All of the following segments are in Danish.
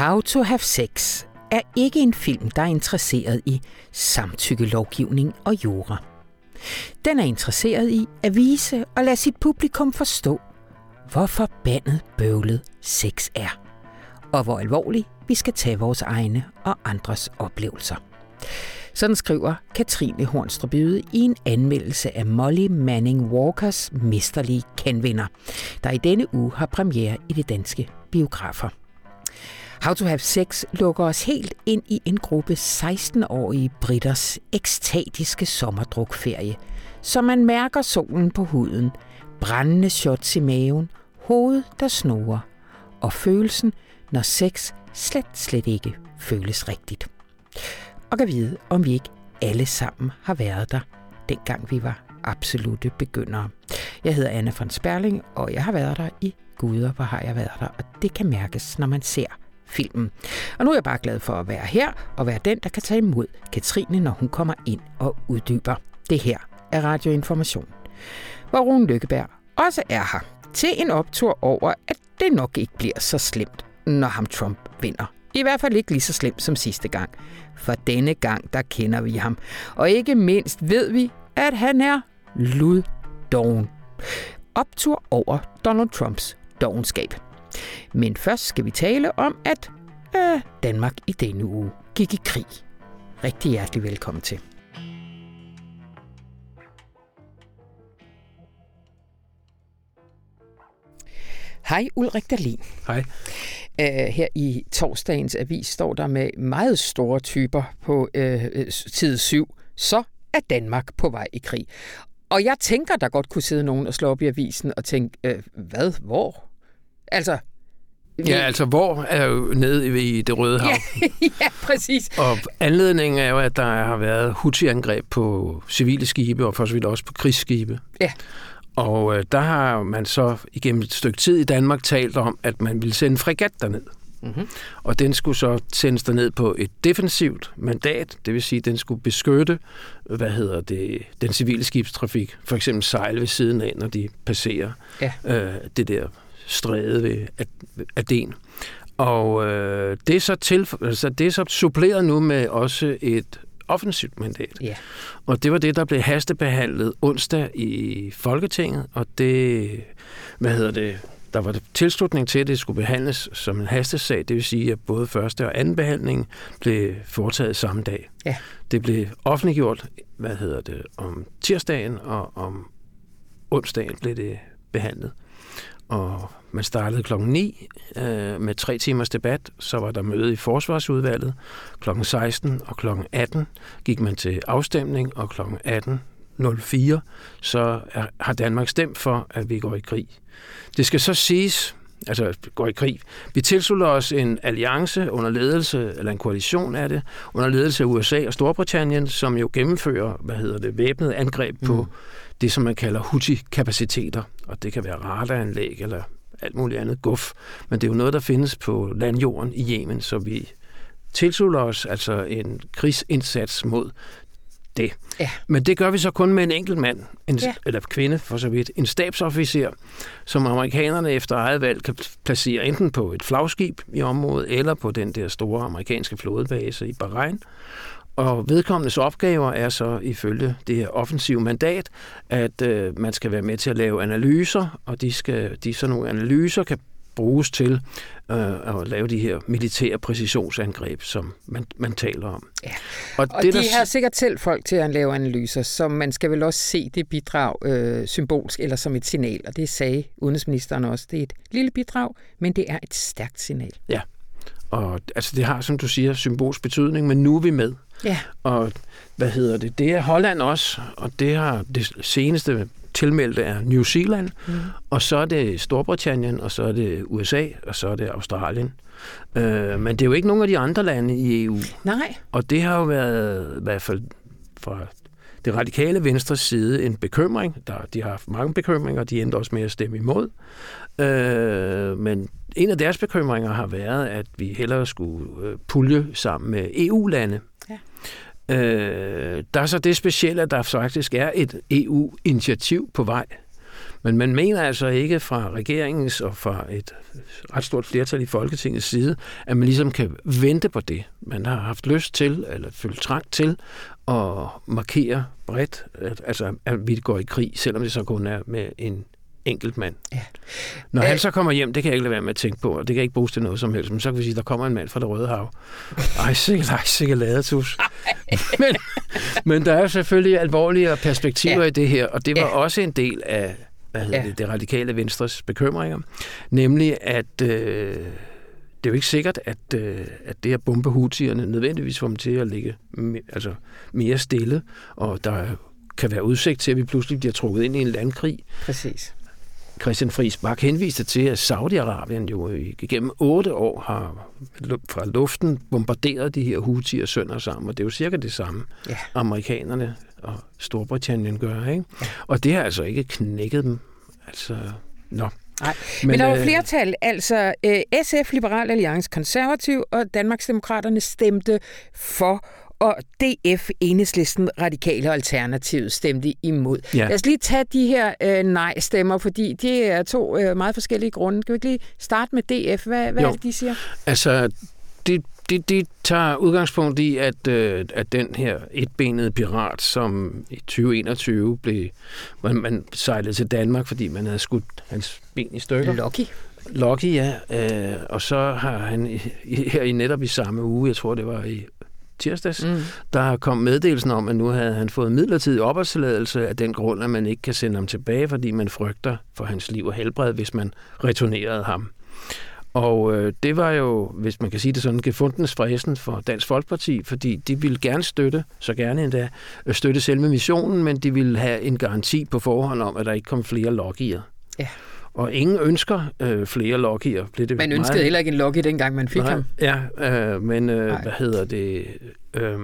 How to Have Sex er ikke en film, der er interesseret i samtykkelovgivning og jura. Den er interesseret i at vise og lade sit publikum forstå, hvor forbandet bøvlet sex er, og hvor alvorligt vi skal tage vores egne og andres oplevelser. Sådan skriver Katrine Hornstrup i en anmeldelse af Molly Manning Walkers mesterlige kenvinder, der i denne uge har premiere i de danske biografer. How to Have Sex lukker os helt ind i en gruppe 16-årige britters ekstatiske sommerdrukferie, så man mærker solen på huden, brændende shots i maven, hoved der snorer, og følelsen, når sex slet, slet ikke føles rigtigt. Og kan vide, om vi ikke alle sammen har været der, dengang vi var absolute begyndere. Jeg hedder Anne von Sperling, og jeg har været der i Guder, hvor har jeg været der, og det kan mærkes, når man ser filmen. Og nu er jeg bare glad for at være her og være den, der kan tage imod Katrine, når hun kommer ind og uddyber. Det her er Radioinformation, hvor Rune Lykkeberg også er her til en optur over, at det nok ikke bliver så slemt, når ham Trump vinder. I hvert fald ikke lige så slemt som sidste gang. For denne gang, der kender vi ham. Og ikke mindst ved vi, at han er luddoven. Optur over Donald Trumps dogenskab. Men først skal vi tale om, at øh, Danmark i denne uge gik i krig. Rigtig hjertelig velkommen til. Hej Ulrik Dahlin. Hej. Uh, her i torsdagens avis står der med meget store typer på uh, side 7. Så er Danmark på vej i krig. Og jeg tænker, der godt kunne sidde nogen og slå op i avisen og tænke, uh, hvad, hvor? Altså, Ja, altså hvor er jo nede i det Røde Hav. Ja, ja, præcis. Og anledningen er jo, at der har været Houthi-angreb på civile skibe, og for så vidt også på krigsskibe. Ja. Og øh, der har man så igennem et stykke tid i Danmark talt om, at man ville sende fregat derned. Mm-hmm. Og den skulle så sendes derned på et defensivt mandat, det vil sige, at den skulle beskytte, hvad hedder det, den civile skibstrafik, for eksempel sejle ved siden af, når de passerer ja. øh, det der stræde ved Aden. Og øh, det, er så til, altså, det er så suppleret nu med også et offensivt mandat. Ja. Og det var det, der blev hastebehandlet onsdag i Folketinget, og det, hvad hedder det, der var tilslutning til, at det skulle behandles som en hastesag, det vil sige, at både første og anden behandling blev foretaget samme dag. Ja. Det blev offentliggjort, hvad hedder det, om tirsdagen, og om onsdagen blev det behandlet. Og man startede klokken 9 øh, med tre timers debat. Så var der møde i Forsvarsudvalget. Klokken 16 og klokken 18 gik man til afstemning, og klokken 18.04 så er, har Danmark stemt for, at vi går i krig. Det skal så siges, altså går i krig. Vi tilslutter os en alliance under ledelse, eller en koalition af det, under ledelse af USA og Storbritannien, som jo gennemfører, hvad hedder det, væbnet angreb på mm. det, som man kalder Houthi-kapaciteter. Og det kan være radaranlæg eller alt muligt andet guf. Men det er jo noget, der findes på landjorden i Yemen, så vi tilslutter os altså en krigsindsats mod det. Ja. Men det gør vi så kun med en enkelt mand, en, ja. eller kvinde for så vidt, en stabsofficer, som amerikanerne efter eget valg kan placere enten på et flagskib i området, eller på den der store amerikanske flådebase i Bahrain. Og vedkommendes opgaver er så ifølge det her offensive mandat, at øh, man skal være med til at lave analyser, og de, skal, de sådan nogle analyser kan bruges til øh, at lave de her militære præcisionsangreb, som man, man taler om. Ja. Og, og det, de der... har sikkert selv folk til at lave analyser, så man skal vel også se det bidrag øh, symbolsk eller som et signal, og det sagde udenrigsministeren også. Det er et lille bidrag, men det er et stærkt signal. Ja, og altså, det har, som du siger, symbolsk betydning, men nu er vi med. Ja. Og hvad hedder det? Det er Holland også, og det har det seneste tilmeldte er New Zealand, mm. og så er det Storbritannien, og så er det USA, og så er det Australien. Øh, men det er jo ikke nogen af de andre lande i EU. Nej. Og det har jo været, i hvert fald fra det radikale venstre side, en bekymring. Der, de har haft mange bekymringer, de endte også med at stemme imod. Øh, men en af deres bekymringer har været, at vi hellere skulle øh, pulje sammen med EU-lande. Øh, der er så det specielle, at der faktisk er et EU-initiativ på vej Men man mener altså ikke fra regeringens og fra et ret stort flertal i Folketingets side, at man ligesom kan vente på det. Man har haft lyst til, eller følt trang til, at markere bredt, at, altså at vi går i krig, selvom det så kun er med en enkelt mand. Ja. Når han så kommer hjem, det kan jeg ikke lade være med at tænke på, og det kan ikke bruges til noget som helst, men så kan vi sige, at der kommer en mand fra det Røde Hav. Ej, sikkert, ej, sikkert ladetus. men, men der er selvfølgelig alvorlige perspektiver ja. i det her, og det var ja. også en del af hvad hedder ja. det, det radikale venstres bekymringer, nemlig at øh, det er jo ikke sikkert, at, øh, at det her bombe nødvendigvis får dem til at ligge altså, mere stille, og der kan være udsigt til, at vi pludselig bliver trukket ind i en landkrig. Præcis. Christian Friis Bak henviste til, at Saudi-Arabien jo igennem otte år har fra luften bombarderet de her hutier sønder sammen, og det er jo cirka det samme, ja. amerikanerne og Storbritannien gør. Ikke? Og det har altså ikke knækket dem. Altså, nå. Nej, men, men der var øh, flertal, altså øh, SF, Liberal Alliance, Konservativ og Danmarksdemokraterne stemte for og DF, Enhedslisten, Radikale og Alternativet stemte imod. Ja. Lad os lige tage de her øh, nej-stemmer, fordi det er to øh, meget forskellige grunde. Kan vi ikke lige starte med DF? Hvad, hvad er det, de siger? Altså, det, det, det tager udgangspunkt i, at, øh, at den her etbenede pirat, som i 2021 blev, man, man sejlede til Danmark, fordi man havde skudt hans ben i stykker. Lucky. Lucky, ja. Øh, og så har han her i netop i samme uge, jeg tror det var i tirsdags, mm. der kom meddelelsen om, at nu havde han fået midlertidig opholdstilladelse af den grund, at man ikke kan sende ham tilbage, fordi man frygter for hans liv og helbred, hvis man returnerede ham. Og øh, det var jo, hvis man kan sige det sådan, gefundens fræsen for Dansk Folkeparti, fordi de ville gerne støtte, så gerne endda, øh, støtte selve missionen, men de ville have en garanti på forhånd om, at der ikke kom flere logier. Ja. Og ingen ønsker øh, flere Lockier. Blev det man ønskede meget... heller ikke en Locky, dengang man fik Nej, ham. Ja, øh, men øh, hvad hedder det... Øh,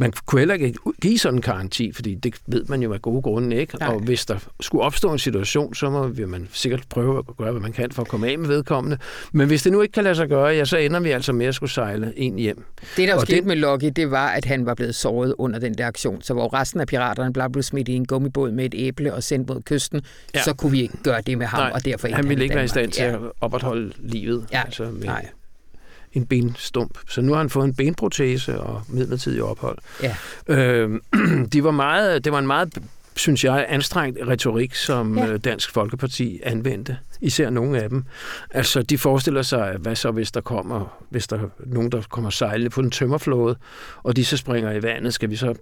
man kunne heller ikke give sådan en garanti, fordi det ved man jo af gode grunde ikke. Nej. Og hvis der skulle opstå en situation, så må vil man sikkert prøve at gøre, hvad man kan for at komme af med vedkommende. Men hvis det nu ikke kan lade sig gøre, ja, så ender vi altså med at skulle sejle en hjem. Det, der var sket det... med Lucky, det var, at han var blevet såret under den der aktion. Så hvor resten af piraterne blev blevet smidt i en gummibåd med et æble og sendt mod kysten, ja. så kunne vi ikke gøre det med ham, Nej, og derfor han ville ikke være i stand til ja. at opretholde livet. Ja. Altså med, Nej en benstump. Så nu har han fået en benprotese og midlertidig ophold. Ja. Øh, de var meget, det var en meget synes jeg, anstrengt retorik, som ja. Øh, Dansk Folkeparti anvendte. Især nogle af dem. Altså, de forestiller sig, hvad så hvis der kommer, hvis der er nogen, der kommer sejlende på den tømmerflåde, og de så springer i vandet, skal vi så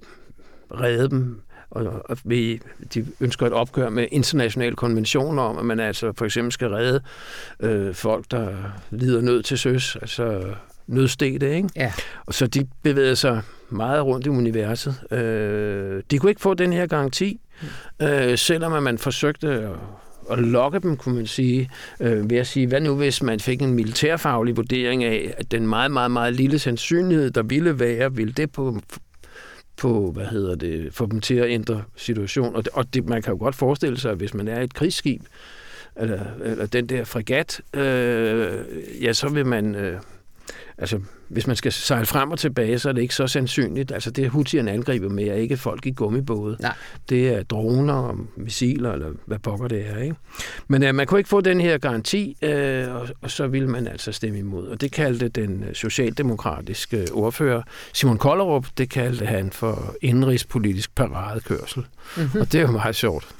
redde dem? Og, og vi, de ønsker et opgør med internationale konventioner om, at man altså for eksempel skal redde øh, folk, der lider nød til søs, altså nødstede, ikke? Ja. Og så de bevægede sig meget rundt i universet. Øh, de kunne ikke få den her garanti, øh, selvom at man forsøgte at at lokke dem, kunne man sige, øh, ved at sige, hvad nu hvis man fik en militærfaglig vurdering af, at den meget, meget, meget lille sandsynlighed, der ville være, ville det på på, hvad hedder det, få dem til at ændre situation. Og, det, og det, man kan jo godt forestille sig, at hvis man er et krigsskib, eller, eller den der fregat, øh, ja, så vil man... Øh, altså, hvis man skal sejle frem og tilbage, så er det ikke så sandsynligt. Altså, det Houthierne angriber med er ikke folk i gummibåde. Nej. Det er droner og missiler, eller hvad pokker det er. Ikke? Men uh, man kunne ikke få den her garanti, uh, og, og så ville man altså stemme imod. Og det kaldte den socialdemokratiske ordfører Simon Kollerup, det kaldte han for indrigspolitisk paradekørsel. Mm-hmm. Og det er jo meget sjovt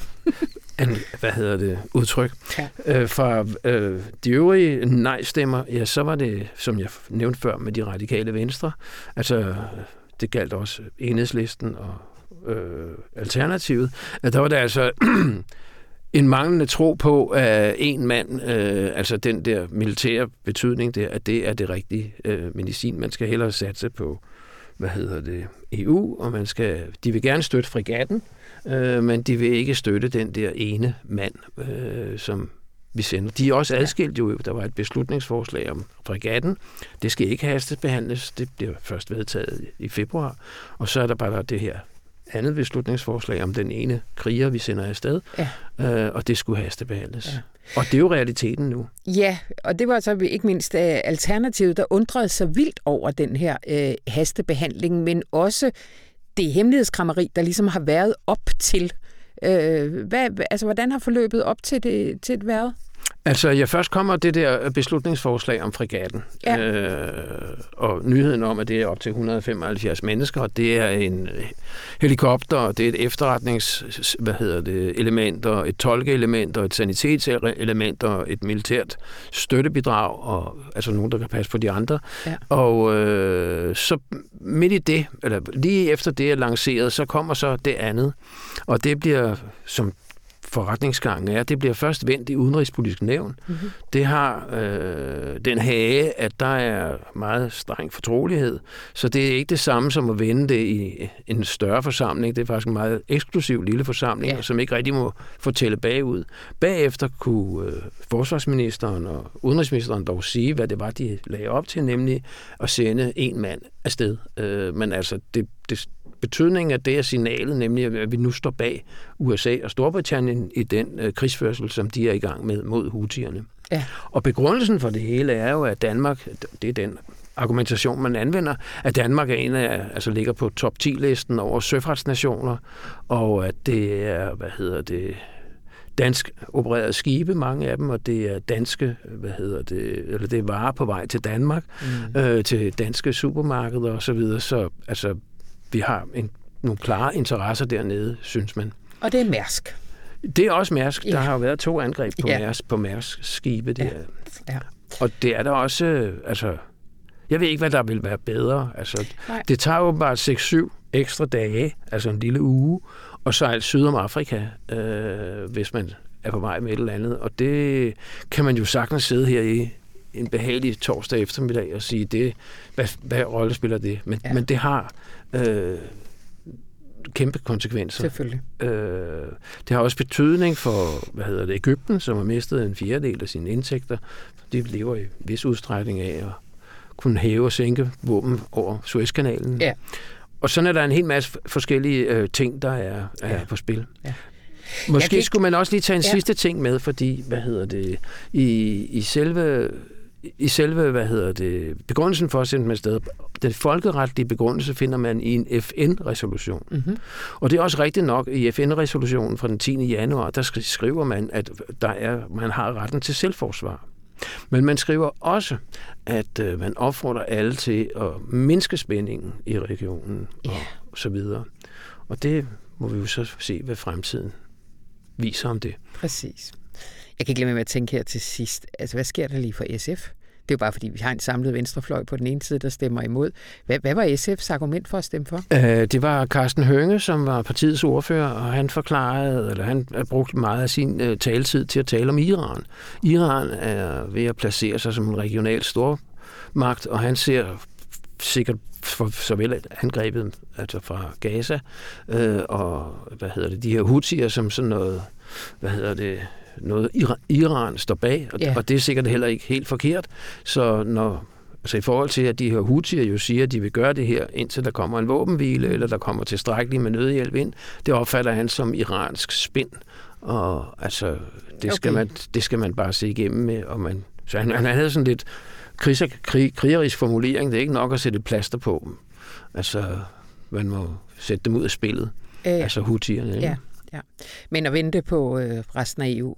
an, hvad hedder det, udtryk. Ja. Øh, fra øh, de øvrige nej-stemmer, ja, så var det, som jeg nævnte før, med de radikale venstre. Altså, det galt også enhedslisten og øh, alternativet. At der var der altså en manglende tro på, at en mand, øh, altså den der militære betydning der, at det er det rigtige øh, medicin. Man skal hellere satse på, hvad hedder det, EU, og man skal, de vil gerne støtte frigatten, øh, men de vil ikke støtte den der ene mand, øh, som vi sender. De er også adskilt jo. Der var et beslutningsforslag om fregatten. Det skal ikke hastebehandles. Det bliver først vedtaget i februar. Og så er der bare det her andet beslutningsforslag om den ene kriger, vi sender afsted, ja. øh, og det skulle hastebehandles. Ja. Og det er jo realiteten nu. Ja, og det var så ikke mindst uh, Alternativet, der undrede sig vildt over den her uh, hastebehandling, men også det hemmelighedskrammeri, der ligesom har været op til Øh, hvad, altså, hvordan har forløbet op til det, til det været? Altså, jeg først kommer det der beslutningsforslag om frigatten. Ja. Øh, og nyheden om, at det er op til 175 mennesker, og det er en helikopter, og det er et efterretnings, hvad hedder det, element, og et tolkeelement, og et sanitetselement, og et militært støttebidrag, og altså nogen, der kan passe på de andre. Ja. Og øh, så midt i det, eller lige efter det er lanceret, så kommer så det andet, og det bliver, som forretningsgangen er. Det bliver først vendt i udenrigspolitisk nævn. Mm-hmm. Det har øh, den hage, at der er meget streng fortrolighed, så det er ikke det samme som at vende det i en større forsamling. Det er faktisk en meget eksklusiv lille forsamling, ja. som ikke rigtig må fortælle bagud. Bagefter kunne øh, forsvarsministeren og udenrigsministeren dog sige, hvad det var, de lagde op til, nemlig at sende en mand afsted. Øh, men altså, det, det, betydningen af det er signalet, nemlig at vi nu står bag USA og Storbritannien i den øh, krigsførsel, som de er i gang med mod hutierne. Ja. Og begrundelsen for det hele er jo, at Danmark, det er den argumentation, man anvender, at Danmark er en af, altså ligger på top 10-listen over søfartsnationer, og at det er, hvad hedder det, dansk opererede skibe, mange af dem, og det er danske, hvad hedder det, eller det er varer på vej til Danmark, mm. øh, til danske supermarkeder og så videre. Så altså, vi har en, nogle klare interesser dernede, synes man. Og det er Mærsk. Det er også Mærsk. Ja. Der har jo været to angreb på Ja. Mærsk, på Mærsk skibe. Der. Ja. Ja. Og det er der også, øh, altså, jeg ved ikke, hvad der vil være bedre. Altså, Nej. det tager jo bare 6-7 ekstra dage, altså en lille uge, og sejle syd om Afrika, øh, hvis man er på vej med et eller andet. Og det kan man jo sagtens sidde her i en behagelig torsdag eftermiddag og sige, det, hvad, hvad rolle spiller det? Men, Ja. ja. men det har øh, kæmpe konsekvenser. Selvfølgelig. Øh, det har også betydning for, hvad hedder det, Ægypten, som har mistet en fjerdedel af sine indtægter. De lever i vis udstrækning af at kunne hæve og sænke våben over Suezkanalen. Ja. Og sådan er der en hel masse forskellige øh, ting, der er, er Ja. på spil. Ja. Måske ikke- skulle man også lige tage en ja. sidste ting med, fordi, hvad hedder det, i, i selve i selve, hvad hedder det, begrundelsen for at sende dem afsted, den folkeretlige begrundelse finder man i en FN-resolution. Mm-hmm. Og det er også rigtigt nok, i FN-resolutionen fra den 10. januar, der skri- skriver man, at der er, man har retten til selvforsvar. Men man skriver også, at øh, man opfordrer alle til at mindske spændingen i regionen og så videre. Og det må vi jo så se, hvad fremtiden viser om det. Præcis. Jeg kan ikke lade med at tænke her til sidst. Altså, hvad sker der lige for SF? Det er jo bare fordi, vi har en samlet venstrefløj på den ene side, der stemmer imod. Hvad, hvad var SF's argument for at stemme for? Øh, Det var Carsten Hønge, som var partiets ordfører, og han forklarede, eller han brugte meget af sin øh, taletid til at tale om Iran. Iran er ved at placere sig som en regional stormagt, og han ser sikkert for såvel et angrebet altså fra Gaza, øh, og hvad hedder det, de her hutier som sådan noget, hvad hedder det, noget Iran, står bag, og, Ja. og det er sikkert heller ikke helt forkert. Så når Altså i forhold til, at de her hutier jo siger, at de vil gøre det her, indtil der kommer en våbenhvile, eller der kommer tilstrækkeligt med nødhjælp ind, det opfatter han som iransk spind. Og altså, det skal, Okay. man, det skal man bare se igennem med. Og man, så han, han havde sådan lidt kriser, krig, krigerisk formulering. Det er ikke nok at sætte et plaster på dem. Altså, man må sætte dem ud af spillet. Øh, Altså hutierne. ikke? ja, ja. Men at vente på øh, resten af EU,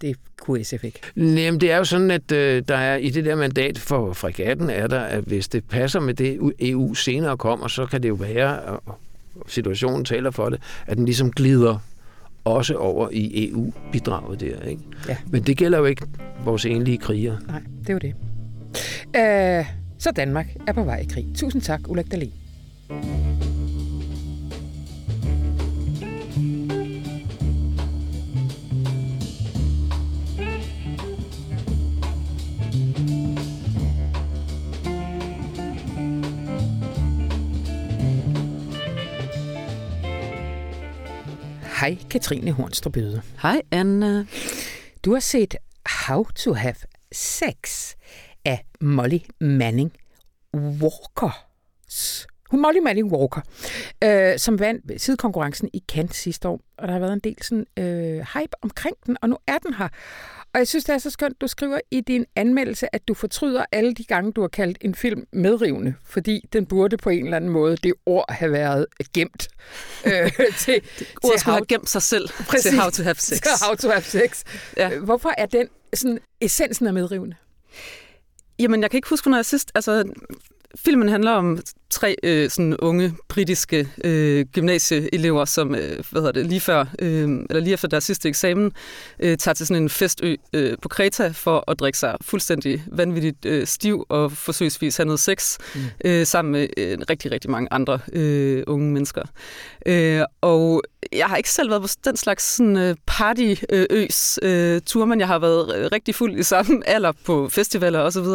det kunne SF ikke. Jamen, det er jo sådan, at øh, der er i det der mandat for fregatten, er der, at hvis det passer med det, EU senere kommer, så kan det jo være, og situationen taler for det, at den ligesom glider også over i EU-bidraget der. Ikke? Ja. Men det gælder jo ikke vores enlige krigere. Nej, det er jo det. Øh, så Danmark er på vej i krig. Tusind tak, Ulrik Dahlin. Hej, Katrine Hornstrup Bøde. Hej, Anna. Du har set How to Have Sex af Molly Manning Walkers. Hun Molly Manning Walker, øh, som vandt sidekonkurrencen i Cannes sidste år, og der har været en del sådan, øh, hype omkring den, og nu er den her. Og jeg synes, det er så skønt, du skriver i din anmeldelse, at du fortryder alle de gange, du har kaldt en film medrivende, fordi den burde på en eller anden måde det ord have været gemt øh, til, til ord skulle have gemt sig selv præcis, til How to Have Sex. Til How to Have Sex. Ja. Hvorfor er den sådan essensen af medrivende? Jamen, jeg kan ikke huske, når jeg sidst... Altså, filmen handler om tre øh, sådan unge britiske øh, gymnasieelever, som øh, hvad hedder det, lige før øh, eller lige efter deres sidste eksamen øh, tager til sådan en festø øh, på Kreta for at drikke sig fuldstændig vanvittigt øh, stiv og forsøgsvis have noget sex mm. øh, sammen med øh, rigtig rigtig mange andre øh, unge mennesker. Øh, og jeg har ikke selv været på den slags sådan, øh, partyøs øh, tur, men jeg har været rigtig fuld i samme alder på festivaler osv.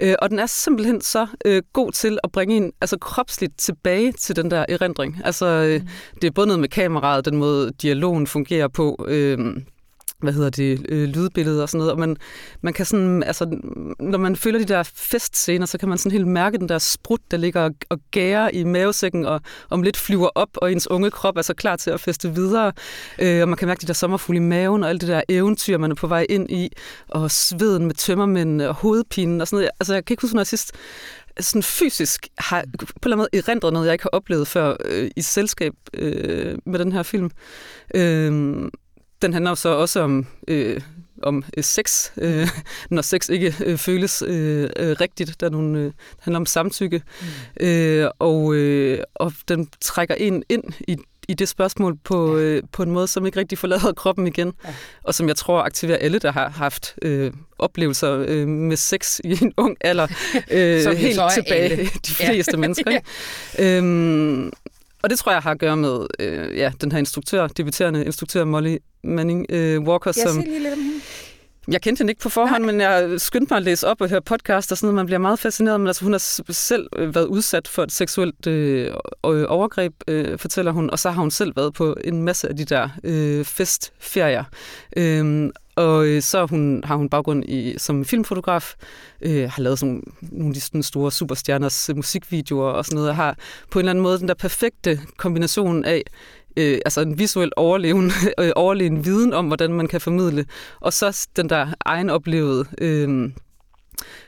Øh, og den er simpelthen så øh, god til at bringe en altså kropsligt tilbage til den der erindring. Altså, øh, mm. det er både noget med kameraet, den måde dialogen fungerer på, øh, hvad hedder det, øh, lydbilleder og sådan noget, og man, man kan sådan, altså, når man føler de der festscener, så kan man sådan helt mærke den der sprut, der ligger og, og gærer i mavesækken, og om lidt flyver op, og ens unge krop er så klar til at feste videre, øh, og man kan mærke de der sommerfugle i maven, og alt det der eventyr, man er på vej ind i, og sveden med tømmermænd, og hovedpinen, og sådan noget. Altså, jeg kan ikke huske, når jeg sidst sådan fysisk har på en eller anden måde erindret noget, jeg ikke har oplevet før øh, i selskab øh, med den her film. Øh, den handler så også om, øh, om øh, sex, øh, når sex ikke øh, føles øh, øh, rigtigt. Der er nogle, øh, handler om samtykke, mm. øh, og, øh, og den trækker en ind i i det spørgsmål på, øh, på en måde, som ikke rigtig forlader kroppen igen, ja. og som jeg tror aktiverer alle, der har haft øh, oplevelser øh, med sex i en ung alder, øh, helt tilbage, alle. de fleste ja. mennesker. Ikke? øhm, og det tror jeg har at gøre med øh, ja, den her instruktør, debuterende instruktør Molly Manning øh, Walker, jeg som... Lidt om hende. Jeg kendte hende ikke på forhånd, Nej. men jeg skyndte mig at læse op og høre podcast og sådan noget. Man bliver meget fascineret, men altså, hun har selv øh, været udsat for et seksuelt øh, overgreb, øh, fortæller hun, og så har hun selv været på en masse af de der øh, festferier. Øh, og øh, så hun, har hun baggrund i, som filmfotograf, øh, har lavet sådan, nogle af de sådan store superstjerners musikvideoer og sådan noget, og har på en eller anden måde den der perfekte kombination af øh, altså en visuel overlevende, øh, overlegen viden om, hvordan man kan formidle, og så den der egen oplevede, øh,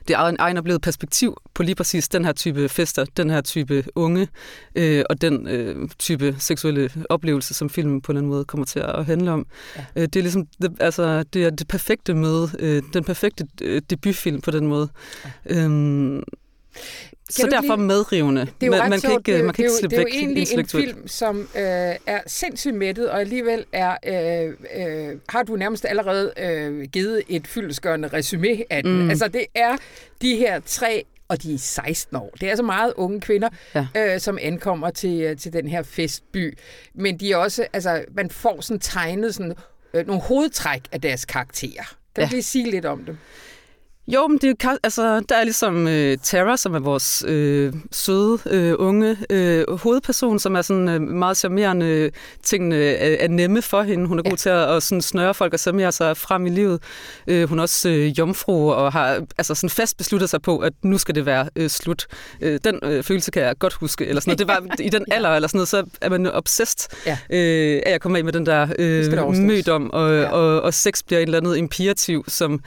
det egen, egen oplevede perspektiv på lige præcis den her type fester, den her type unge, øh, og den øh, type seksuelle oplevelse, som filmen på en eller anden måde kommer til at handle om. Ja. Øh, det er ligesom, det, altså, det er det perfekte møde, øh, den perfekte øh, debutfilm på den måde. Ja. Øhm, så derfor lige... medrivende. Det er jo man, man kan ikke, man kan ikke slippe væk Det er jo egentlig en film, som øh, er sindssygt mættet, og alligevel er, øh, øh, har du nærmest allerede øh, givet et fyldesgørende resume af den. Mm. Altså det er de her tre og de er 16 år. Det er så meget unge kvinder, ja. øh, som ankommer til, øh, til den her festby. Men de er også, altså, man får sådan tegnet sådan, øh, nogle hovedtræk af deres karakterer. Kan ja. du lige sige lidt om dem? Jo, men det er, altså, der er ligesom øh, Tara, som er vores øh, søde, øh, unge øh, hovedperson, som er sådan øh, meget charmerende. Tingene er, er nemme for hende. Hun er god ja. til at, at sådan snøre folk og charmere sig frem i livet. Øh, hun er også øh, jomfru og har altså, sådan fast besluttet sig på, at nu skal det være øh, slut. Øh, den øh, følelse kan jeg godt huske. Eller sådan noget. Det var i den alder, eller sådan noget, så er man obsessed ja. øh, af at komme af med den der øh, mødom, og, ja. og, og sex bliver et eller andet imperativ, som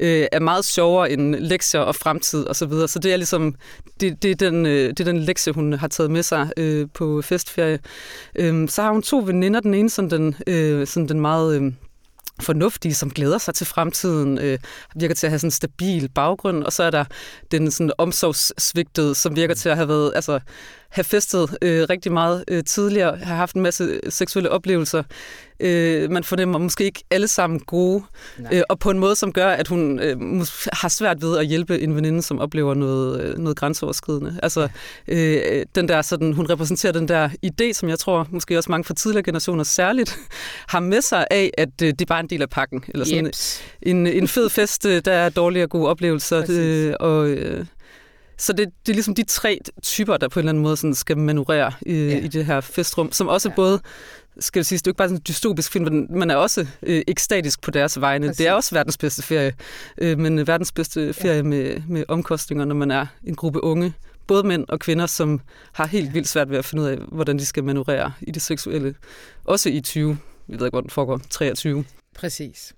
øh, er meget sjov sjovere end lektier og fremtid og så videre. Så det er ligesom det, det, er den, øh, det er den lektie, hun har taget med sig øh, på festferie. Øh, så har hun to veninder. Den ene sådan den, øh, sådan den meget... Øh, fornuftige, som glæder sig til fremtiden, øh, virker til at have sådan en stabil baggrund, og så er der den sådan omsorgssvigtede, som virker til at have været, altså have festet øh, rigtig meget øh, tidligere, have haft en masse seksuelle oplevelser. Øh, man fornemmer måske ikke alle sammen gode, øh, og på en måde, som gør, at hun øh, har svært ved at hjælpe en veninde, som oplever noget, øh, noget grænseoverskridende. Altså, øh, den der, sådan, hun repræsenterer den der idé, som jeg tror, måske også mange fra tidligere generationer særligt, har med sig af, at øh, det er bare en del af pakken. Eller sådan en, en fed fest, øh, der er dårlige og gode oplevelser, øh, og... Øh, så det, det er ligesom de tre typer, der på en eller anden måde sådan skal manøvrere i, ja. i det her festrum, som også ja. både skal jeg sige, det er jo ikke bare sådan en dystopisk film, men man er også øh, ekstatisk på deres vegne. Præcis. Det er også verdens bedste ferie, øh, men verdens bedste ferie ja. med, med omkostninger, når man er en gruppe unge både mænd og kvinder, som har helt vildt svært ved at finde ud af, hvordan de skal manøvrere i det seksuelle. Også i 20, jeg ved ikke, hvor den foregår, 23. Præcis.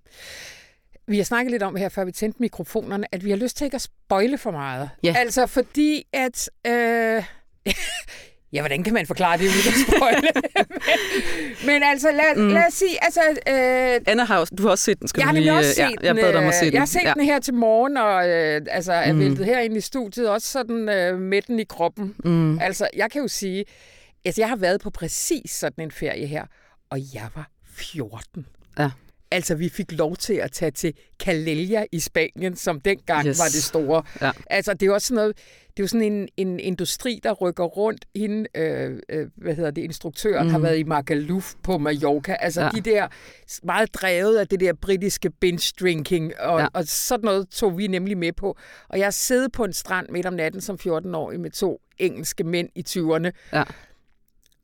Vi har snakket lidt om her, før vi tændte mikrofonerne, at vi har lyst til ikke at spoile for meget. Ja. Altså fordi, at... Øh, ja, hvordan kan man forklare det uden at spoile? men, men altså, lad, mm. lad os sige... Altså, øh, Anna har også, du har også set den, skal jeg har du lige... nemlig også øh, set ja, jeg bad dig om at se øh, den. Jeg har set ja. den her til morgen, og øh, altså, er Mm. væltet herinde i studiet, også sådan øh, med den i kroppen. Mm. Altså, jeg kan jo sige, altså, jeg har været på præcis sådan en ferie her, og jeg var 14. Ja. Altså, vi fik lov til at tage til Calella i Spanien, som dengang Yes. var det store. Ja. Altså, det er også sådan noget, det er jo sådan en, en industri, der rykker rundt. Hende, øh, øh, hvad hedder det, instruktøren, mm. har været i Magaluf på Mallorca. Altså, Ja. de der meget drevet af det der britiske binge-drinking, og, Ja. og sådan noget tog vi nemlig med på. Og jeg sidder på en strand midt om natten som 14-årig med to engelske mænd i 20'erne, Ja.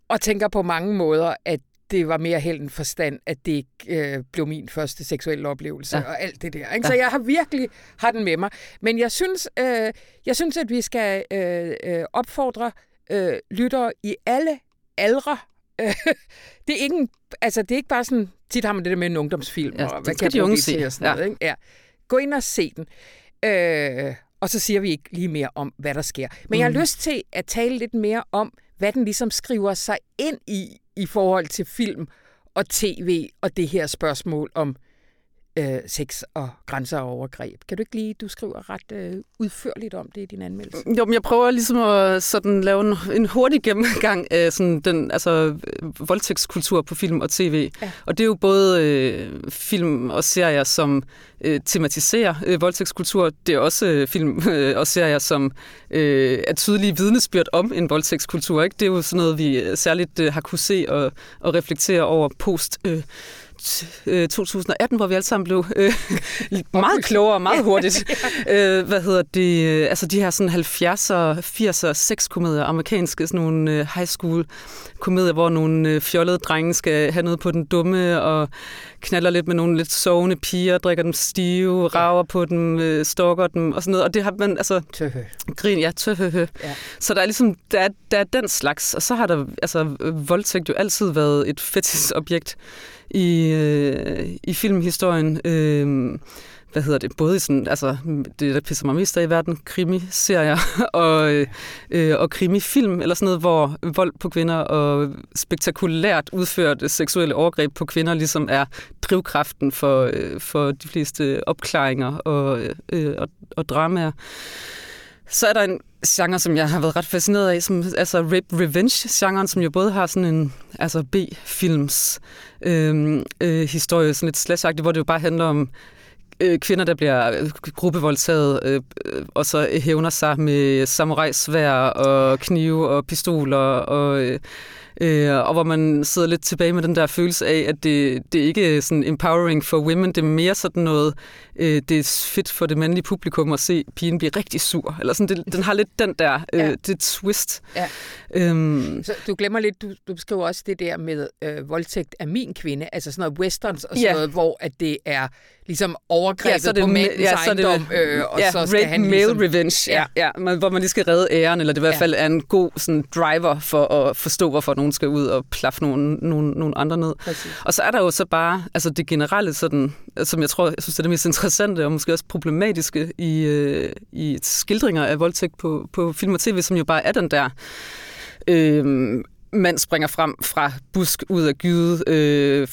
og tænker på mange måder, at det var mere held end forstand, at det ikke øh, blev min første seksuelle oplevelse Ja. ja. og alt det der. Ikke? Så jeg har virkelig har den med mig. Men jeg synes, øh, jeg synes at vi skal øh, øh, opfordre øh, lyttere i alle aldre. Det, er ikke, en- altså, det er ikke bare sådan, tit har man det der med en ungdomsfilm, Ja, og hvad kan de unge se. og sådan Ja. noget. Ikke? Ja. Gå ind og se den. Øh, og så siger vi ikke lige mere om, hvad der sker. Men jeg har Mhm. lyst til at tale lidt mere om, hvad den ligesom skriver sig ind i, i forhold til film og tv og det her spørgsmål om øh, sex og grænser og overgreb. Kan du ikke lige, du skriver ret øh, udførligt om det i din anmeldelse. Jo, men jeg prøver ligesom at sådan lave en, en hurtig gennemgang af sådan den, altså, voldtægtskultur på film og tv. Ja. Og det er jo både øh, film og serier, som øh, tematiserer øh, voldtægtskultur. Det er også øh, film øh, og serier, som øh, er tydelige vidnesbyrd om en voldtægtskultur. Ikke? Det er jo sådan noget, vi særligt øh, har kunne se og, og reflektere over post... Øh, 2018, hvor vi alle sammen blev øh, meget klogere, meget hurtigt. øh, hvad hedder det? øh, Altså de her sådan 70'er, 80'er sexkomedier, amerikanske sådan nogle øh, high school komedier, hvor nogle øh, fjollede drenge skal have noget på den dumme og knaller lidt med nogle lidt sovende piger, drikker dem stive, rager på dem, øh, stalker dem og sådan noget. Og det har man, altså, Tøhø. grin, ja, tøhøhø. Ja. Så der er ligesom, der er, der er den slags, og så har der, altså, øh, voldtægt jo altid været et fetisobjekt i, øh, i filmhistorien. Øh, hvad hedder det, både i sådan, altså det, der pisser mig mest af i verden, krimiserier og, øh, og krimifilm, eller sådan noget, hvor vold på kvinder og spektakulært udført seksuelle overgreb på kvinder ligesom er drivkraften for, øh, for de fleste opklaringer og, øh, og, og dramaer. Så er der en genre, som jeg har været ret fascineret af, som altså rape revenge-genren, som jo både har sådan en altså B-films øh, øh, historie, sådan lidt slash hvor det jo bare handler om øh, kvinder, der bliver øh, gruppevoldtaget, øh, øh, og så hævner sig med samurajsvær og knive og pistoler, og, øh, øh, og hvor man sidder lidt tilbage med den der følelse af, at det, det ikke sådan empowering for women, det er mere sådan noget, øh, det er fedt for det mandlige publikum at se pigen blive rigtig sur, eller sådan, det, den har lidt den der, øh, Ja. det twist. Ja. Øhm, Så du glemmer lidt, du, du beskriver også det der med øh, voldtægt af min kvinde, altså sådan noget westerns og sådan Ja. noget, hvor at det er ligesom overgrebet Ja, så det på mandens ja, så det- ejendom, øh, og ja, så skal rape han male ligesom... revenge, ja, ja. men hvor man lige skal redde æren, eller det i hvert Ja. fald er en god sådan, driver for at forstå, hvorfor nogen skal ud og plaffe nogen, nogen, nogen andre ned. Præcis. Og så er der jo så bare altså det generelle, sådan, som jeg tror, jeg synes, det er det mest interessante og måske også problematiske i, øh, i skildringer af voldtægt på, på film og tv, som jo bare er den der øh, mand springer frem fra busk ud af gyde øh,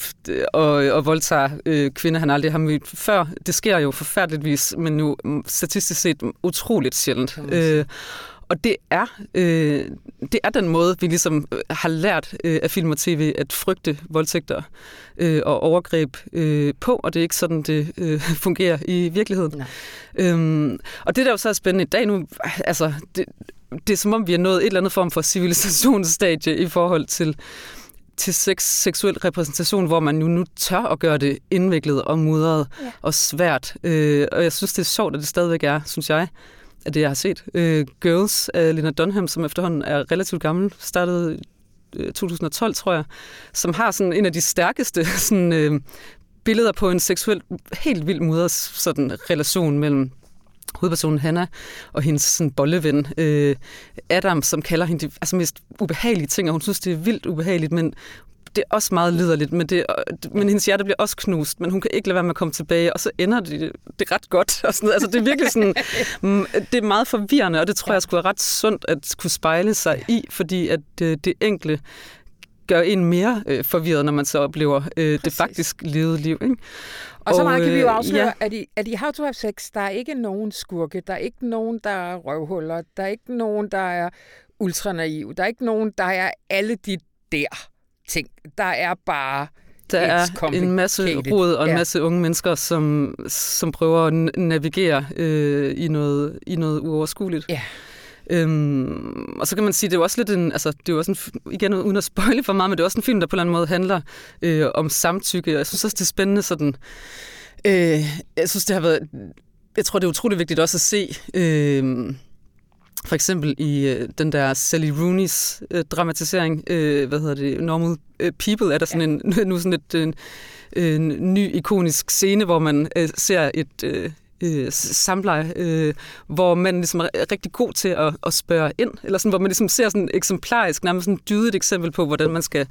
og, og voldtager øh, kvinder, han aldrig har mødt før. Det sker jo forfærdeligvis, men nu statistisk set utroligt sjældent. Øh, og det er, øh, det er den måde, vi ligesom øh, har lært øh, af film og tv at frygte voldtægter øh, og overgreb øh, på, og det er ikke sådan, det øh, fungerer i virkeligheden. Nej. Øhm, og det, der jo så er spændende i dag nu, altså, det, det er som om, vi er nået et eller andet form for civilisationsstadie i forhold til til sex, seksuel repræsentation, hvor man jo nu tør at gøre det indviklet og mudret Ja. ja. og svært. Øh, og jeg synes, det er sjovt, at det stadigvæk er, synes jeg, af det, jeg har set. Øh, Girls af Lena Dunham, som efterhånden er relativt gammel, startede øh, 2012, tror jeg, som har sådan en af de stærkeste sådan, øh, billeder på en seksuel, helt vild moders sådan, relation mellem hovedpersonen Hannah og hendes sådan, bolleven øh, Adam, som kalder hende de altså, mest ubehagelige ting, og hun synes, det er vildt ubehageligt, men det er også meget liderligt, men, det, men hendes hjerte bliver også knust, men hun kan ikke lade være med at komme tilbage, og så ender det, det ret godt. Og sådan Altså, det er virkelig sådan, mm, det er meget forvirrende, og det tror jeg skulle være ret sundt at kunne spejle sig i, fordi at øh, det enkle gør en mere øh, forvirret, når man så oplever øh, det faktisk levede liv. Ikke? Og, og så meget kan vi jo øh, afsløre, ja. at, i, at i How to Have Sex, der er ikke nogen skurke, der er ikke nogen, der er røvhuller, der er ikke nogen, der er ultranaiv, der er ikke nogen, der er alle de der ting. Der er bare der er en masse råd og en ja. masse unge mennesker, som, som prøver at navigere øh, i, noget, i noget uoverskueligt. Ja. Øhm, og så kan man sige, det er jo også lidt en, altså det er jo også en, igen uden at spoile for meget, men det er også en film, der på en eller anden måde handler øh, om samtykke. Jeg synes også, det er spændende sådan, øh, jeg synes, det har været, jeg tror, det er utrolig vigtigt også at se, øh, for eksempel i øh, den der Sally Rooney's øh, dramatisering, øh, hvad hedder det, Normal øh, People, er der sådan en, nu sådan et, en, en ny ikonisk scene, hvor man øh, ser et, øh, øh, samleje, øh, hvor man ligesom er rigtig god til at, at spørge ind, eller sådan, hvor man ligesom ser sådan eksemplarisk, nærmest sådan dydigt eksempel på, hvordan man skal,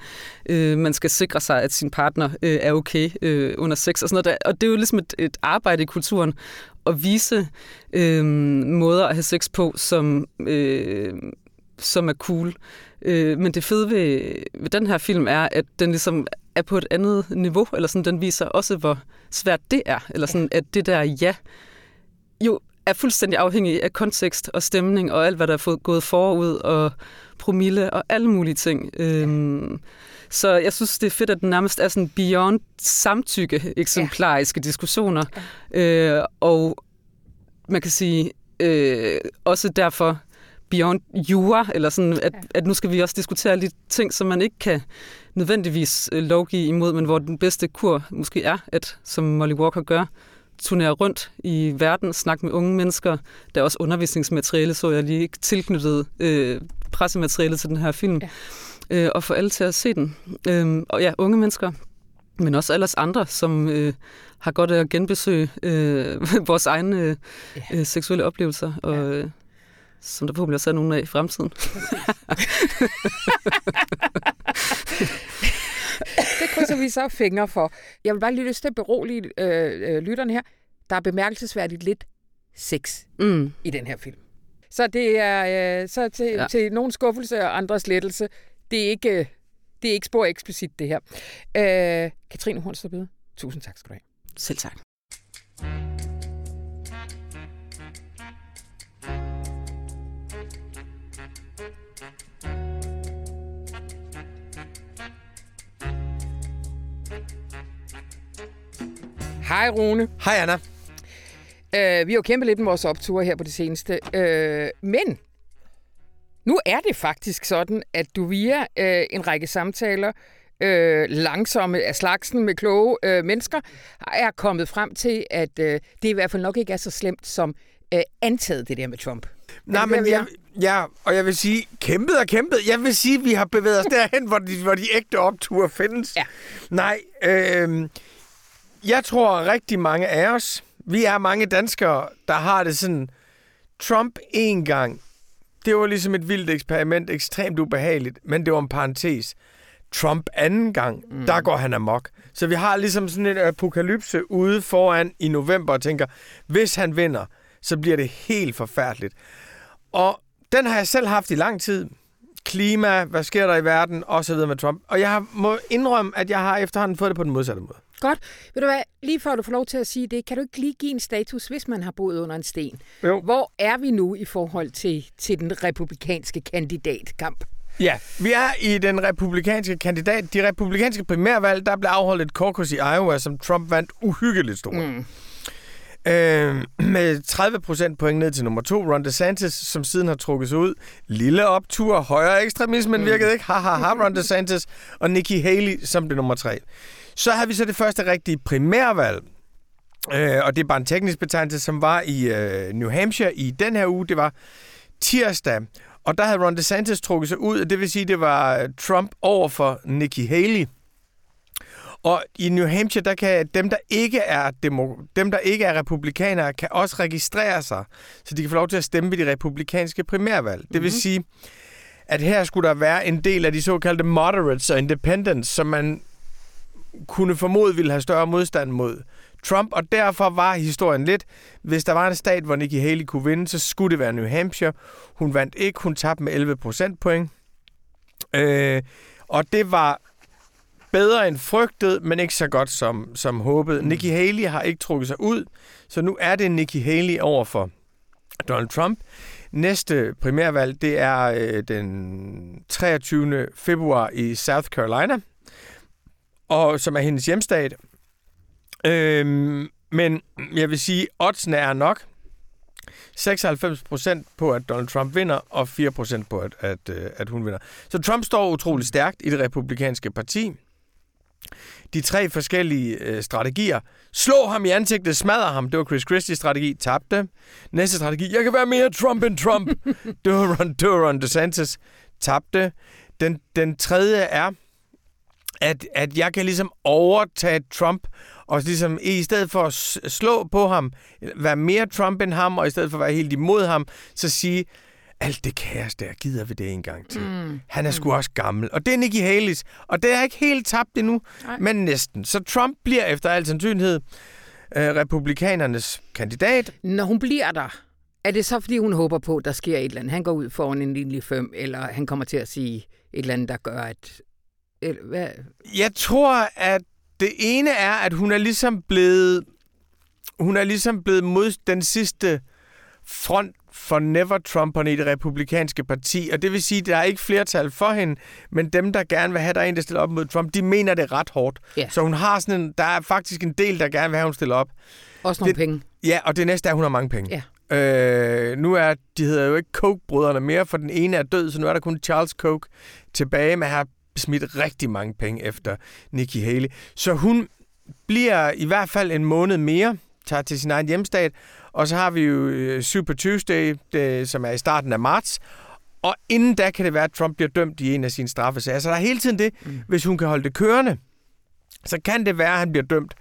øh, man skal sikre sig, at sin partner øh, er okay øh, under sex og sådan noget. Og det er jo ligesom et, et arbejde i kulturen at vise øh, måder at have sex på, som, øh, som er cool. Øh, men det fede ved, ved den her film er, at den ligesom er på et andet niveau, eller sådan, den viser også, hvor svært det er, eller sådan, at det der ja, jo er fuldstændig afhængig af kontekst og stemning og alt, hvad der er fået gået forud, og promille og alle mulige ting. Øhm, så jeg synes, det er fedt, at den nærmest er sådan beyond samtykke eksemplariske ja. diskussioner. Ja. Øh, og man kan sige, øh, også derfor beyond jura, eller sådan, at, at nu skal vi også diskutere lidt ting, som man ikke kan nødvendigvis øh, lovgive imod, men hvor den bedste kur måske er, at som Molly Walker gør, turnere rundt i verden, snakke med unge mennesker. Der er også undervisningsmateriale, så jeg lige tilknyttet øh, pressemateriale til den her film. Ja. Øh, og få alle til at se den. Øh, og ja, unge mennesker, men også alle andre, som øh, har godt af at genbesøge øh, vores egne øh, ja. øh, seksuelle oplevelser. Og, ja. Øh, som der forhåbentlig også er nogen af i fremtiden. det krydser vi så fingre for. Jeg vil bare lige lyst til at berolige øh, øh, lytterne her. Der er bemærkelsesværdigt lidt sex mm. i den her film. Så det er øh, så til, ja. til nogen skuffelse og andres lettelse. Det er ikke, det er ikke spor eksplicit, det her. Øh, Katrine Hornstrup, tusind tak skal du have. Selv tak. Hej Rune. Hej Anna. Uh, vi har jo kæmpet lidt med vores opture her på det seneste. Uh, men nu er det faktisk sådan, at du via uh, en række samtaler, uh, langsomme af slagsen med kloge uh, mennesker, er kommet frem til, at uh, det i hvert fald nok ikke er så slemt som uh, antaget, det der med Trump. Nej, men jeg, ja, og jeg vil sige, kæmpet og kæmpet. Jeg vil sige, at vi har bevæget os derhen, hvor de, hvor de ægte opture findes. Ja. Nej, øh, jeg tror rigtig mange af os, vi er mange danskere, der har det sådan, Trump en gang, det var ligesom et vildt eksperiment, ekstremt ubehageligt, men det var en parentes. Trump anden gang, mm. der går han amok. Så vi har ligesom sådan en apokalypse ude foran i november og tænker, hvis han vinder, så bliver det helt forfærdeligt. Og den har jeg selv haft i lang tid. Klima, hvad sker der i verden, og så videre med Trump. Og jeg må indrømme, at jeg har efterhånden fået det på den modsatte måde. Godt. Ved du hvad, lige før du får lov til at sige det, kan du ikke lige give en status, hvis man har boet under en sten? Jo. Hvor er vi nu i forhold til, til den republikanske kandidatkamp? Ja, vi er i den republikanske kandidat. De republikanske primærvalg, der blev afholdt et caucus i Iowa, som Trump vandt uhyggeligt stort. Mm. Øh, med 30 procent point ned til nummer to, Ron DeSantis, som siden har trukket sig ud. Lille optur, højere ekstremismen mm. virkede ikke. Ha, ha, ha, Ron DeSantis. Og Nikki Haley som det nummer tre. Så havde vi så det første rigtige primærvalg. Øh, og det er bare en teknisk betegnelse, som var i øh, New Hampshire i den her uge. Det var tirsdag. Og der havde Ron DeSantis trukket sig ud, det vil sige, det var Trump over for Nikki Haley. Og i New Hampshire, der kan dem, der ikke er, demo, dem, der ikke er republikanere, kan også registrere sig, så de kan få lov til at stemme ved de republikanske primærvalg. Mm-hmm. Det vil sige, at her skulle der være en del af de såkaldte moderates og independents, som man kunne formode ville have større modstand mod Trump, og derfor var historien lidt, hvis der var en stat, hvor Nikki Haley kunne vinde, så skulle det være New Hampshire. Hun vandt ikke, hun tabte med 11 procentpoint. Øh, og det var bedre end frygtet, men ikke så godt som, som håbet. Mm. Nikki Haley har ikke trukket sig ud, så nu er det Nikki Haley over for Donald Trump. Næste primærvalg, det er øh, den 23. februar i South Carolina, og som er hendes hjemstat. Øhm, men jeg vil sige, oddsene er nok. 96% på, at Donald Trump vinder, og 4% på, at, at, øh, at hun vinder. Så Trump står utrolig stærkt i det republikanske parti. De tre forskellige øh, strategier. Slå ham i ansigtet, smadre ham. Det var Chris Christie's strategi. Tabte. Næste strategi. Jeg kan være mere Trump end Trump. det var det var Ron DeSantis. Tabte. Den, den tredje er, at, at jeg kan ligesom overtage Trump, og ligesom i stedet for at slå på ham, være mere Trump end ham, og i stedet for at være helt imod ham, så sige, alt det kaos der, gider vi det en gang til. Mm. Han er sgu mm. også gammel. Og det er Nikki Haley's, og det er ikke helt tabt endnu, Nej. men næsten. Så Trump bliver efter al sandsynlighed øh, republikanernes kandidat. Når hun bliver der, er det så, fordi hun håber på, at der sker et eller andet? Han går ud foran en lille fem, eller han kommer til at sige et eller andet, der gør, at eller hvad? Jeg tror, at det ene er, at hun er ligesom blevet hun er ligesom blevet mod den sidste front for never-Trumperne i det republikanske parti, og det vil sige, at der er ikke flertal for hende, men dem, der gerne vil have, der er en, der stiller op mod Trump, de mener det ret hårdt. Yeah. Så hun har sådan en, der er faktisk en del, der gerne vil have, hun stiller op. Også nogle det, penge. Ja, og det næste er, at hun har mange penge. Ja. Øh, nu er, de hedder jo ikke Koch-brødrene mere, for den ene er død, så nu er der kun Charles Koch tilbage, med har smidt rigtig mange penge efter Nikki Haley. Så hun bliver i hvert fald en måned mere, tager til sin egen hjemstat, og så har vi jo øh, Super Tuesday, det, som er i starten af marts, og inden da kan det være, at Trump bliver dømt i en af sine straffesager. Så der er hele tiden det, mm. hvis hun kan holde det kørende, så kan det være, at han bliver dømt.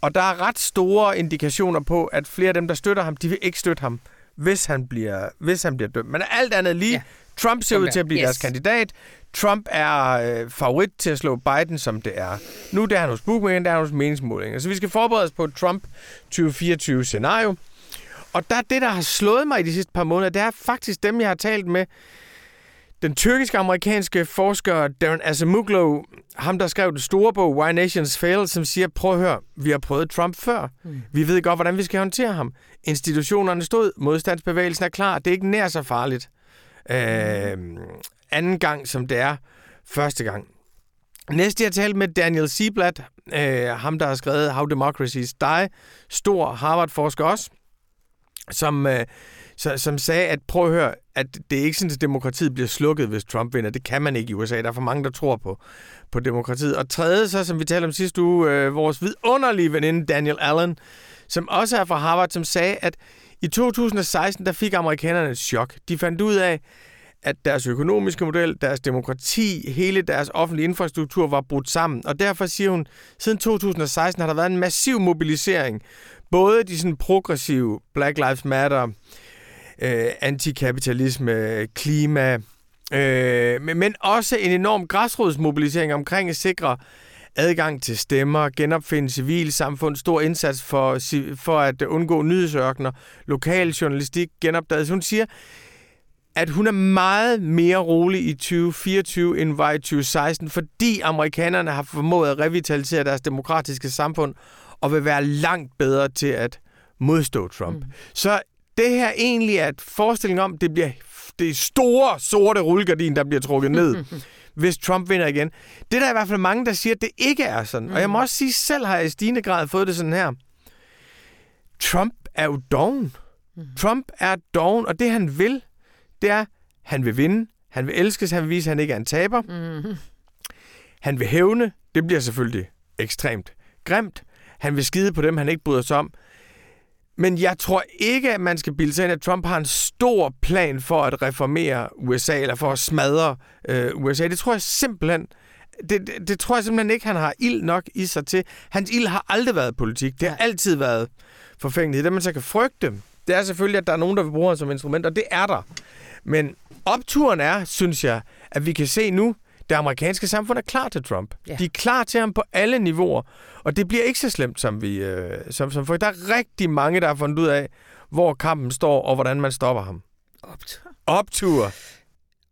Og der er ret store indikationer på, at flere af dem, der støtter ham, de vil ikke støtte ham, hvis han bliver, hvis han bliver dømt. Men alt andet lige, ja. Trump ser ud til at blive yes. deres kandidat. Trump er øh, favorit til at slå Biden, som det er. Nu det er han hos bookmaker, der er han hos meningsmålinger. Så vi skal forberede os på et Trump 2024-scenario. Og der det, der har slået mig i de sidste par måneder, det er faktisk dem, jeg har talt med. Den tyrkisk-amerikanske forsker Darren Acemoglu, ham der skrev det store bog Why Nations Fail, som siger, prøv at høre, vi har prøvet Trump før. Mm. Vi ved godt, hvordan vi skal håndtere ham. Institutionerne stod, modstandsbevægelsen er klar, det er ikke nær så farligt. Øh, anden gang, som det er første gang. Næste, jeg talte med Daniel Sieblatt, øh, ham der har skrevet How Democracies Die, stor Harvard-forsker også, som, øh, så, som sagde, at prøv at høre, at det er ikke sådan, at demokratiet bliver slukket, hvis Trump vinder. Det kan man ikke i USA. Der er for mange, der tror på, på demokratiet. Og tredje, så som vi talte om sidste uge, øh, vores vidunderlige veninde Daniel Allen, som også er fra Harvard, som sagde, at i 2016, der fik amerikanerne et chok. De fandt ud af, at deres økonomiske model, deres demokrati, hele deres offentlige infrastruktur var brudt sammen. Og derfor siger hun, siden 2016 har der været en massiv mobilisering. Både de sådan progressive Black Lives Matter, øh, antikapitalisme, klima, øh, men også en enorm græsrodsmobilisering omkring at sikre adgang til stemmer, genopfinde civilsamfund, stor indsats for, for at undgå nyhedsørkner, lokal journalistik genopdaget. Hun siger, at hun er meget mere rolig i 2024 end var i 2016, fordi amerikanerne har formået at revitalisere deres demokratiske samfund og vil være langt bedre til at modstå Trump. Mm. Så det her egentlig er et forestilling om, det bliver det store, sorte rullegardin, der bliver trukket ned, hvis Trump vinder igen. Det er der i hvert fald mange, der siger, at det ikke er sådan. Mm. Og jeg må mm. også sige, selv har jeg i stigende grad fået det sådan her. Trump er jo doven. Mm. Trump er doven, og det han vil, det er, han vil vinde, han vil elskes, han vil vise, at han ikke er en taber. Mm. Han vil hævne, det bliver selvfølgelig ekstremt grimt. Han vil skide på dem, han ikke bryder sig om. Men jeg tror ikke, at man skal bilde sig ind, at Trump har en stor plan for at reformere USA, eller for at smadre øh, USA. Det tror jeg simpelthen det, det, det tror jeg simpelthen ikke, han har ild nok i sig til. Hans ild har aldrig været politik. Det har altid været forfængelighed. Det, man så kan frygte, det er selvfølgelig, at der er nogen, der vil bruge ham som instrument, og det er der. Men opturen er, synes jeg, at vi kan se nu, det amerikanske samfund er klar til Trump. Ja. De er klar til ham på alle niveauer, og det bliver ikke så slemt, som vi øh, som, som for. Der er rigtig mange, der har fundet ud af, hvor kampen står, og hvordan man stopper ham. Optur. Optur.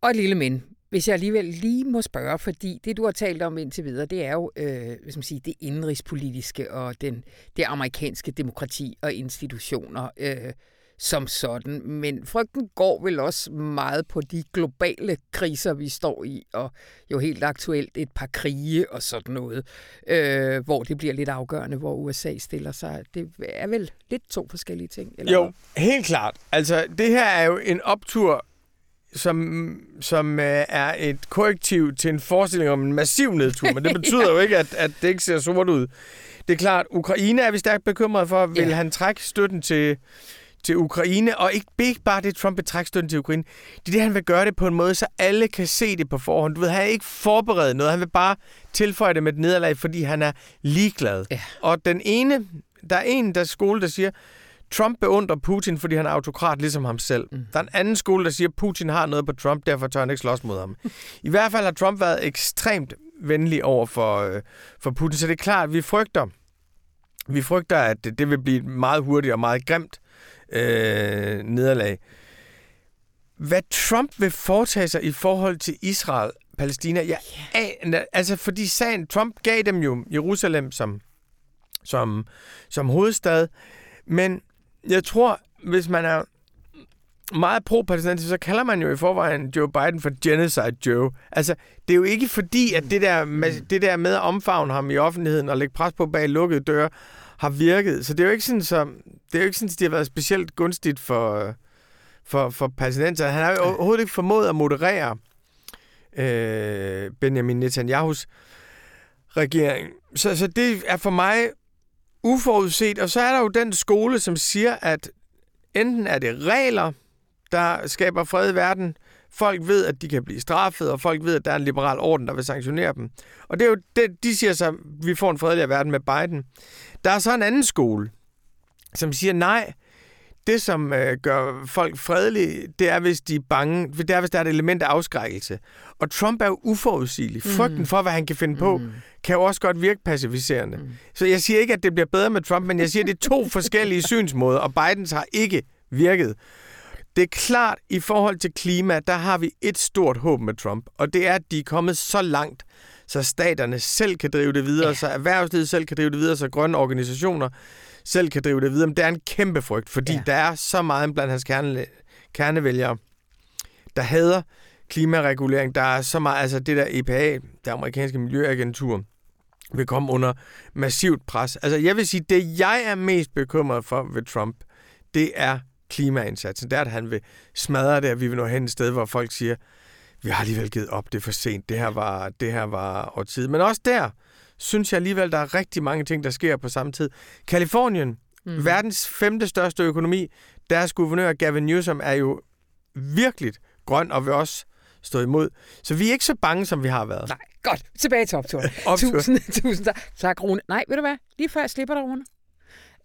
Og et lille men. Hvis jeg alligevel lige må spørge, fordi det, du har talt om indtil videre, det er jo øh, skal man sige, det indrigspolitiske og den, det amerikanske demokrati og institutioner øh, som sådan. Men frygten går vel også meget på de globale kriser, vi står i, og jo helt aktuelt et par krige og sådan noget, øh, hvor det bliver lidt afgørende, hvor USA stiller sig. Det er vel lidt to forskellige ting. Eller Jo, helt klart. Altså, det her er jo en optur, som, som øh, er et korrektiv til en forestilling om en massiv nedtur, men det betyder jo ikke, at, at det ikke ser sort ud. Det er klart, Ukraine er vi stærkt bekymret for. Vil Ja. han trække støtten til, til Ukraine? Og ikke, ikke bare det, Trump vil trække støtten til Ukraine. Det er det, han vil gøre det på en måde, så alle kan se det på forhånd. Du ved, han er ikke forberedt noget. Han vil bare tilføje det med et nederlag, fordi han er ligeglad. Ja. Og den ene, der er en der skole, der siger, Trump beundrer Putin, fordi han er autokrat ligesom ham selv. Mm. Der er en anden skole, der siger, at Putin har noget på Trump, derfor tør han ikke slås mod ham. I hvert fald har Trump været ekstremt venlig over for, øh, for Putin, så det er klart, at vi frygter, vi frygter, at det, vil blive et meget hurtigt og meget grimt øh, nederlag. Hvad Trump vil foretage sig i forhold til Israel, Palæstina, jeg aner, altså fordi sagen, Trump gav dem jo Jerusalem som, som, som hovedstad, men jeg tror, hvis man er meget pro-palæstinensisk, så kalder man jo i forvejen Joe Biden for Genocide Joe. Altså, det er jo ikke fordi, at det der med, det der med at omfavne ham i offentligheden og lægge pres på bag lukkede døre, har virket. Så det er jo ikke sådan, så, det er jo ikke sådan, at det har været specielt gunstigt for, for, for palæstinenser. Han har jo overhovedet ikke formået at moderere øh, Benjamin Netanyahus regering. Så, så det er for mig uforudset. Og så er der jo den skole, som siger, at enten er det regler, der skaber fred i verden, folk ved, at de kan blive straffet, og folk ved, at der er en liberal orden, der vil sanktionere dem. Og det er jo det, de siger så, at vi får en fredeligere verden med Biden. Der er så en anden skole, som siger, nej, det som øh, gør folk fredelige, det er, hvis de er bange, det er, hvis der er et element af afskrækkelse. Og Trump er jo uforudsigelig. Frygten for, hvad han kan finde på, kan jo også godt virke pacificerende. Mm. Så jeg siger ikke, at det bliver bedre med Trump, men jeg siger, at det er to forskellige synsmåder, og Bidens har ikke virket. Det er klart, i forhold til klima, der har vi et stort håb med Trump, og det er, at de er kommet så langt, så staterne selv kan drive det videre, ja. så erhvervslivet selv kan drive det videre, så grønne organisationer selv kan drive det videre. Men det er en kæmpe frygt, fordi ja. der er så meget blandt hans kerne, kernevælgere, der hader klimaregulering. Der er så meget, altså det der EPA, det amerikanske miljøagentur, vil komme under massivt pres. Altså jeg vil sige, det jeg er mest bekymret for ved Trump, det er klimaindsatsen. Det er, at han vil smadre det, at vi vil nå hen et sted, hvor folk siger, vi har alligevel givet op, det er for sent, det her var, det her var over tid. Men også der, synes jeg alligevel, der er rigtig mange ting, der sker på samme tid. Kalifornien, mm. verdens femte største økonomi, deres guvernør Gavin Newsom er jo virkelig grøn og vil også stå imod. Så vi er ikke så bange, som vi har været. Nej, godt. Tilbage til opturen. Optur. tusind, tusind tak. Tak, Rune. Nej, ved du hvad? Lige før jeg slipper dig, Rune.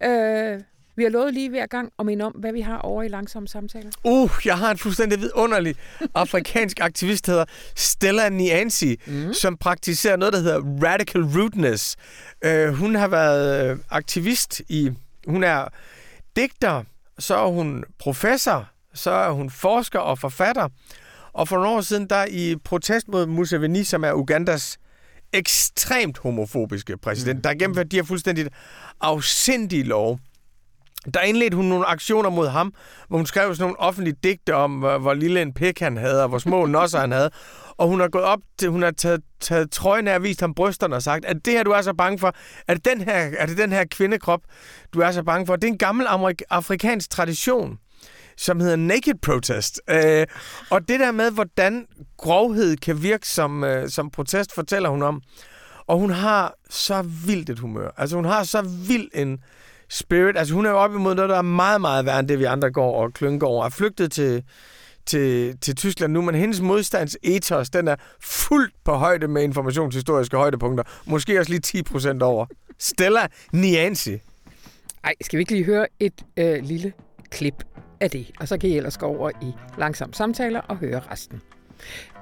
Øh, vi har lovet lige hver gang at minde om, hvad vi har over i langsomme samtaler. Uh, jeg har en fuldstændig vidunderlig afrikansk aktivist, der hedder Stella Niansi, mm. som praktiserer noget, der hedder Radical Rudeness. Uh, hun har været øh, aktivist i... Hun er digter, så er hun professor, så er hun forsker og forfatter. Og for nogle år siden, der i protest mod Museveni, som er Ugandas ekstremt homofobiske præsident, mm. der har gennemført de her fuldstændig afsindige lov. Der indledte hun nogle aktioner mod ham, hvor hun skrev sådan nogle offentlige digte om, hvor, lille en pik han havde, og hvor små nosser han havde. Og hun har gået op til, hun har taget, taget trøjen af og vist ham brysterne og sagt, at det her, du er så bange for, er det den her, er det den her kvindekrop, du er så bange for? Det er en gammel amerik- afrikansk tradition som hedder Naked Protest. Øh, og det der med, hvordan grovhed kan virke som, øh, som protest, fortæller hun om. Og hun har så vildt et humør. Altså hun har så vild en spirit. Altså hun er jo op imod noget, der er meget, meget værre end det, vi andre går og klynker over. Er flygtet til, til, til Tyskland nu, men hendes modstandsethos, den er fuldt på højde med informationshistoriske højdepunkter. Måske også lige 10 procent over. Stella Niansi. Ej, skal vi ikke lige høre et øh, lille klip af det? Og så kan I ellers gå over i langsom samtaler og høre resten.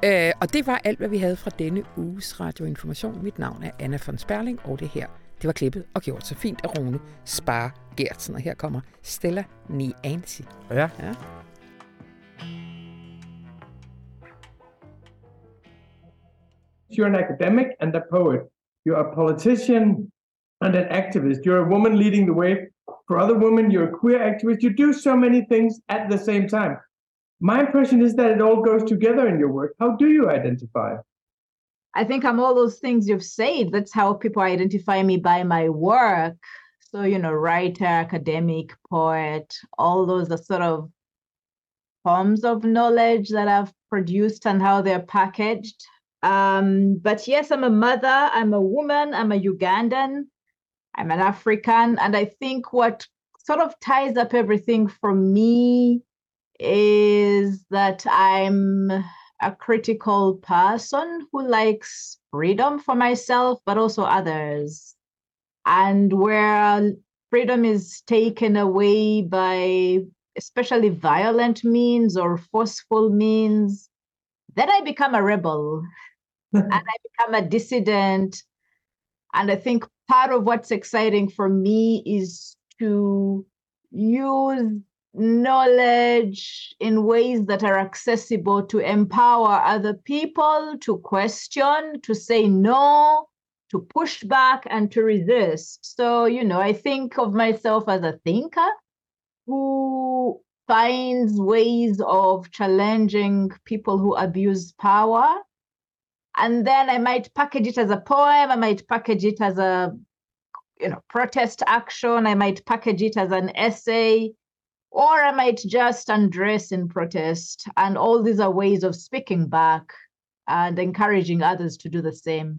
Øh, og det var alt, hvad vi havde fra denne uges radioinformation. Mit navn er Anna von Sperling, og det her, det var klippet og gjort så fint af Rune Spar Gertsen. Og her kommer Stella Niansi. Ja. ja. You're an academic and a poet. You're a politician and an activist. You're a woman leading the way for other women. You're a queer activist. You do so many things at the same time. My impression is that it all goes together in your work. How do you identify? I think I'm all those things you've said. That's how people identify me by my work. So, you know, writer, academic, poet, all those are sort of forms of knowledge that I've produced and how they're packaged. Um, but yes, I'm a mother, I'm a woman, I'm a Ugandan, I'm an African. And I think what sort of ties up everything for me is that I'm a critical person who likes freedom for myself, but also others. And where freedom is taken away by especially violent means or forceful means, then I become a rebel and I become a dissident. And I think part of what's exciting for me is to use knowledge in ways that are accessible to empower other people to question, to say no, to push back, and to resist. So, you know, I think of myself as a thinker who finds ways of challenging people who abuse power. And then I might package it as a poem, I might package it as a you know protest action, I might package it as an essay or I might just undress in protest. And all these are ways of speaking back and encouraging others to do the same.